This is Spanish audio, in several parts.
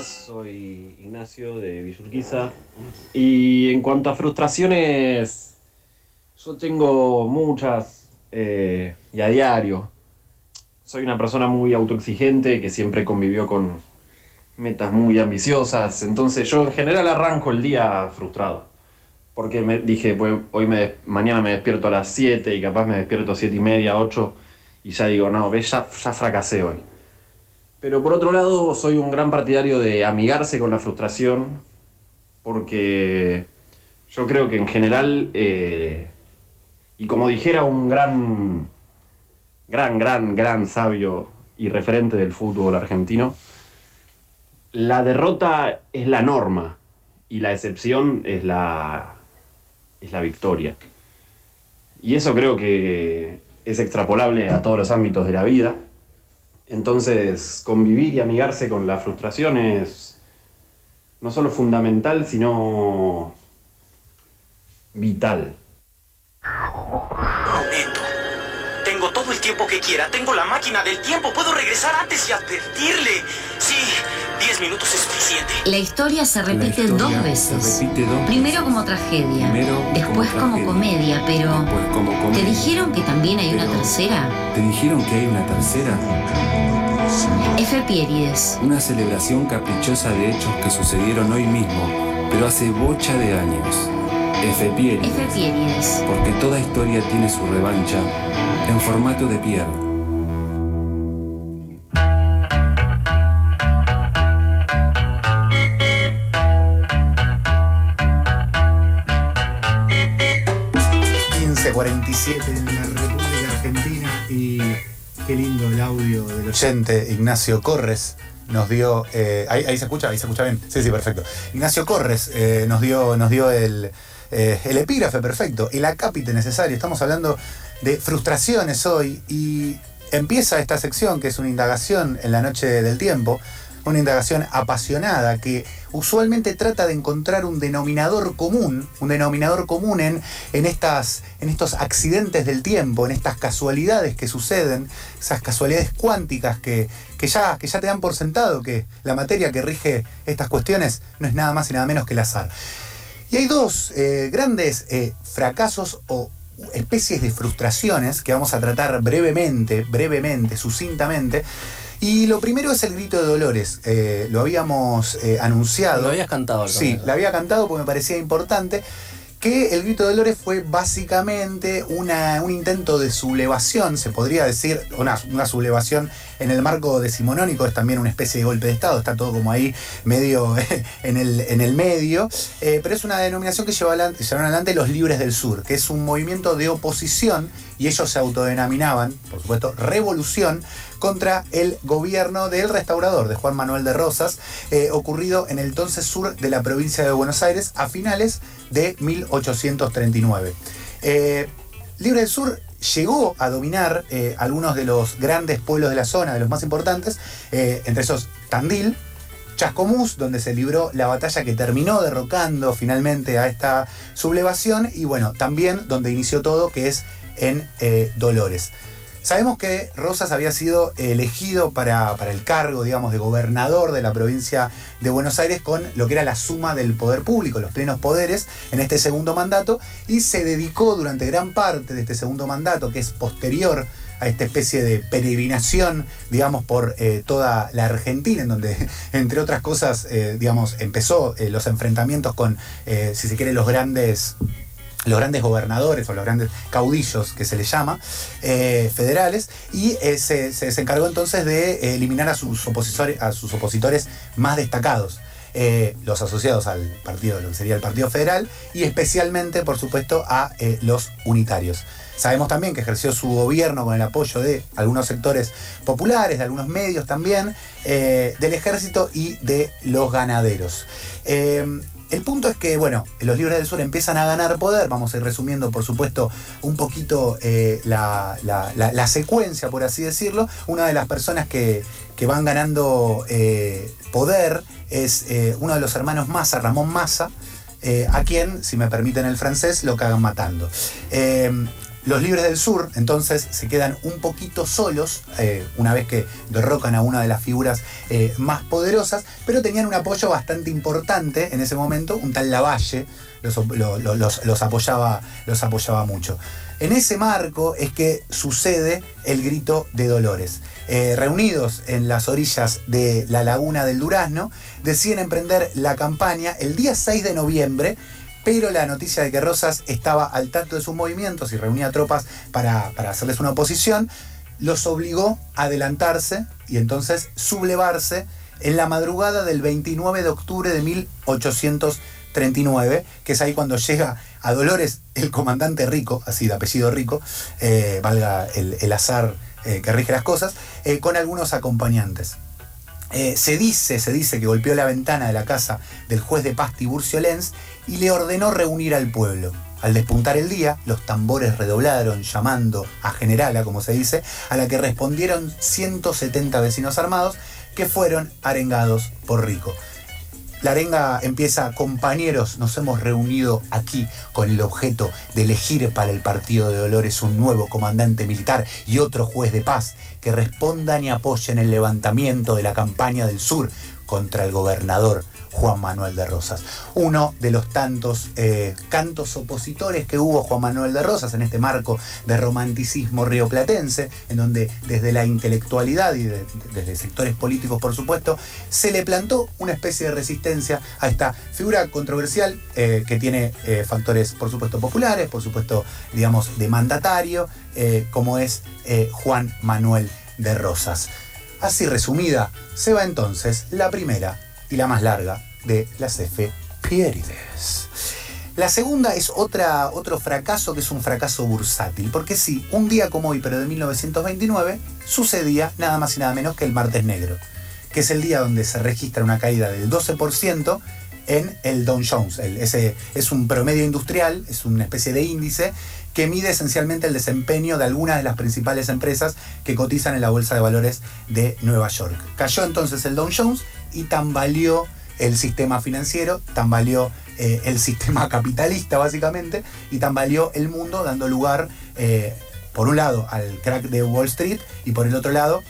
Soy Ignacio de Villurquiza. Y en cuanto a frustraciones, yo tengo muchas eh, y a diario. Soy una persona muy autoexigente que siempre convivió con metas muy ambiciosas. Entonces yo en general arranco el día frustrado. Porque me dije, hoy mañana me despierto a las 7 y capaz me despierto a 7 y media, 8 y ya digo, no, ve, ya, ya fracasé hoy. Pero por otro lado, soy un gran partidario de amigarse con la frustración, porque yo creo que en general, eh, y como dijera un gran, gran, gran, gran sabio y referente del fútbol argentino, la derrota es la norma y la excepción es la, es la victoria. Y eso creo que es extrapolable a todos los ámbitos de la vida. Entonces, convivir y amigarse con la frustración es no solo fundamental, sino vital. Tiempo que quiera. Tengo la máquina del tiempo. Puedo regresar antes y advertirle. Sí, 10 minutos es suficiente. La historia se repite historia dos veces. repite dos Primero veces. como tragedia, Primero después como como, tragedia, comedia, pero después como ¿te comedia. dijeron que también hay una Pero- tercera? ¿Te dijeron que hay una tercera? F. Pierides. Una celebración caprichosa de hechos que sucedieron hoy mismo, pero hace bocha de años. F. Pierides. Porque toda historia tiene su revancha en formato de Pierre. en la República Argentina y qué lindo el audio del oyente Ignacio Corres nos dio eh, ahí, ahí se escucha ahí se escucha bien sí sí perfecto Ignacio Corres eh, nos dio nos dio el eh, el epígrafe perfecto el acápite necesario estamos hablando de frustraciones hoy y empieza esta sección que es una indagación en la noche del tiempo una indagación apasionada que usualmente trata de encontrar un denominador común, un denominador común en, en, estas, en estos accidentes del tiempo, en estas casualidades que suceden, esas casualidades cuánticas que, que, ya, que ya te dan por sentado que la materia que rige estas cuestiones no es nada más y nada menos que el azar. Y hay dos eh, grandes eh, fracasos o especies de frustraciones que vamos a tratar brevemente, brevemente, sucintamente. Y lo primero es el grito de Dolores. Eh, lo habíamos anunciado. Lo habías cantado. Sí, lo había cantado porque me parecía importante. Que el grito de Dolores fue básicamente una, un intento de sublevación, se podría decir, una, una, sublevación en el marco decimonónico, es también una especie de golpe de Estado, está todo como ahí medio en el, en el medio, eh, pero es una denominación que llevaron adelante los Libres del Sur, que es un movimiento de oposición, y ellos se autodenominaban, por supuesto, revolución, contra el gobierno del restaurador de Juan Manuel de Rosas, eh, ocurrido en el entonces sur de la provincia de Buenos Aires a finales de 1839. Eh, Libre del Sur llegó a dominar eh, algunos de los grandes pueblos de la zona, de los más importantes, eh, entre esos Tandil, Chascomús, donde se libró la batalla que terminó derrocando finalmente a esta sublevación, y bueno, también donde inició todo, que es en Dolores. Sabemos que Rosas había sido elegido para, el cargo, digamos, de gobernador de la provincia de Buenos Aires con lo que era la suma del poder público, los plenos poderes, en este segundo mandato, y se dedicó durante gran parte de este segundo mandato, que es posterior a esta especie de peregrinación, digamos, por eh, toda la Argentina, en donde, entre otras cosas, eh, digamos, empezó eh, los enfrentamientos con, si se quiere, los grandes los grandes gobernadores o los grandes caudillos que se les llama, eh, federales, y eh, se, se, encargó entonces de eh, eliminar a sus, opositores, a sus opositores más destacados. Los asociados al partido, lo que sería el Partido Federal, y especialmente, por supuesto, a los unitarios. Sabemos también que ejerció su gobierno con el apoyo de algunos sectores populares, de algunos medios también, del ejército y de los ganaderos. El punto es que, bueno, los libres del sur empiezan a ganar poder, vamos a ir resumiendo, por supuesto, un poquito eh, la, la, secuencia, por así decirlo. Una de las personas que, que van ganando eh, poder es eh, uno de los hermanos Massa, Ramón Massa, a quien, si me permiten el francés, lo cagan matando. Los Libres del Sur entonces se quedan un poquito solos eh, una vez que derrocan a una de las figuras eh, más poderosas, pero tenían un apoyo bastante importante en ese momento, un tal Lavalle los, lo- lo- los- los apoyaba, los apoyaba mucho. En ese marco es que sucede el grito de Dolores. Eh, reunidos en las orillas de la laguna del Durazno, deciden emprender la campaña el día 6 de noviembre pero la noticia de que Rosas estaba al tanto de sus movimientos y reunía tropas para, para hacerles una oposición, los obligó a adelantarse y entonces sublevarse en la madrugada del 29 de octubre de 1839, que es ahí cuando llega a Dolores el comandante Rico, así de apellido Rico, eh, valga el, el azar eh, que rige las cosas, eh, con algunos acompañantes. Se dice, se dice que golpeó la ventana de la casa del juez de paz Tiburcio Lenz y le ordenó reunir al pueblo. Al despuntar el día, los tambores redoblaron llamando a generala, como se dice, a la que respondieron 170 vecinos armados que fueron arengados por Rico. La arenga empieza, compañeros, nos hemos reunido aquí con el objeto de elegir para el Partido de Dolores un nuevo comandante militar y otro juez de paz que respondan y apoyen el levantamiento de la campaña del sur contra el gobernador Juan Manuel de Rosas. Uno de los tantos eh, cantos opositores que hubo Juan Manuel de Rosas en este marco de romanticismo rioplatense, en donde desde la intelectualidad y de- desde sectores políticos, por supuesto, se le plantó una especie de resistencia a esta figura controversial eh, que tiene eh, factores, por supuesto, populares, por supuesto, digamos, de mandatario, como es Juan Manuel de Rosas. Así resumida, se va entonces la primera y la más larga de las efemérides. La segunda es otro fracaso que es un fracaso bursátil, porque sí, un día como hoy, pero de 1929, sucedía nada más y nada menos que el martes negro, que es el día donde se registra una caída del 12% en el Dow Jones. Ese es un promedio industrial, es una especie de índice que mide esencialmente el desempeño de algunas de las principales empresas que cotizan en la Bolsa de Valores de Nueva York. Cayó entonces el Dow Jones y tambaleó el sistema financiero, tambaleó eh, el sistema capitalista básicamente y tambaleó el mundo dando lugar, eh, por un lado, al crack de Wall Street y por el otro lado,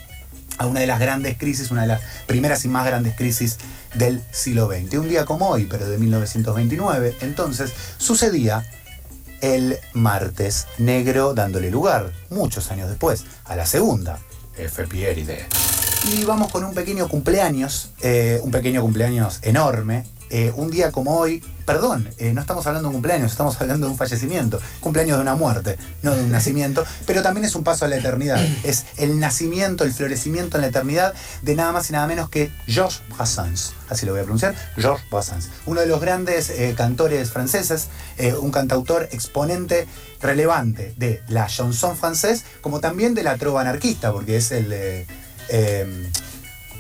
a una de las grandes crisis, una de las primeras y más grandes crisis del siglo XX. Un día como hoy, pero de 1929, entonces sucedía el martes negro, dándole lugar, muchos años después, a la segunda efeméride. Y vamos con un pequeño cumpleaños, eh, un pequeño cumpleaños enorme. Eh, un día como hoy, perdón, eh, no estamos hablando de un cumpleaños, estamos hablando de un fallecimiento, cumpleaños de una muerte, no de un nacimiento, pero también es un paso a la eternidad. Es el nacimiento, el florecimiento en la eternidad de nada más y nada menos que Georges Brassens. Así lo voy a pronunciar, Georges Brassens. Uno de los grandes eh, cantores franceses, eh, un cantautor exponente relevante de la chanson francés, como también de la trova anarquista, porque es el...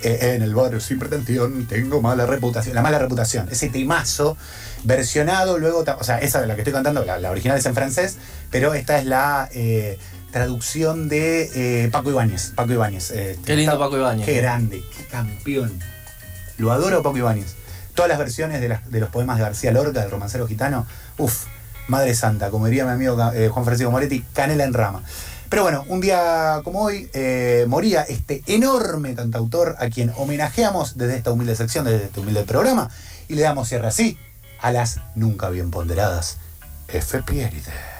eh, en el barrio sin pretensión tengo mala reputación. La mala reputación. Ese temazo versionado luego, o sea, esa de la que estoy cantando, la, la original es en francés, pero esta es la eh, traducción de eh, Paco Ibáñez. Paco Ibáñez. eh, Qué lindo está- Paco Ibáñez. Qué grande, qué campeón. Lo adoro Paco Ibáñez. Todas las versiones de, las- de los poemas de García Lorca, del romancero gitano, uff, Madre Santa, como diría mi amigo Juan Francisco Moretti, canela en rama. Pero bueno, un día como hoy eh, moría este enorme cantautor a quien homenajeamos desde esta humilde sección, desde este humilde programa, y le damos cierre así a las nunca bien ponderadas efemérides.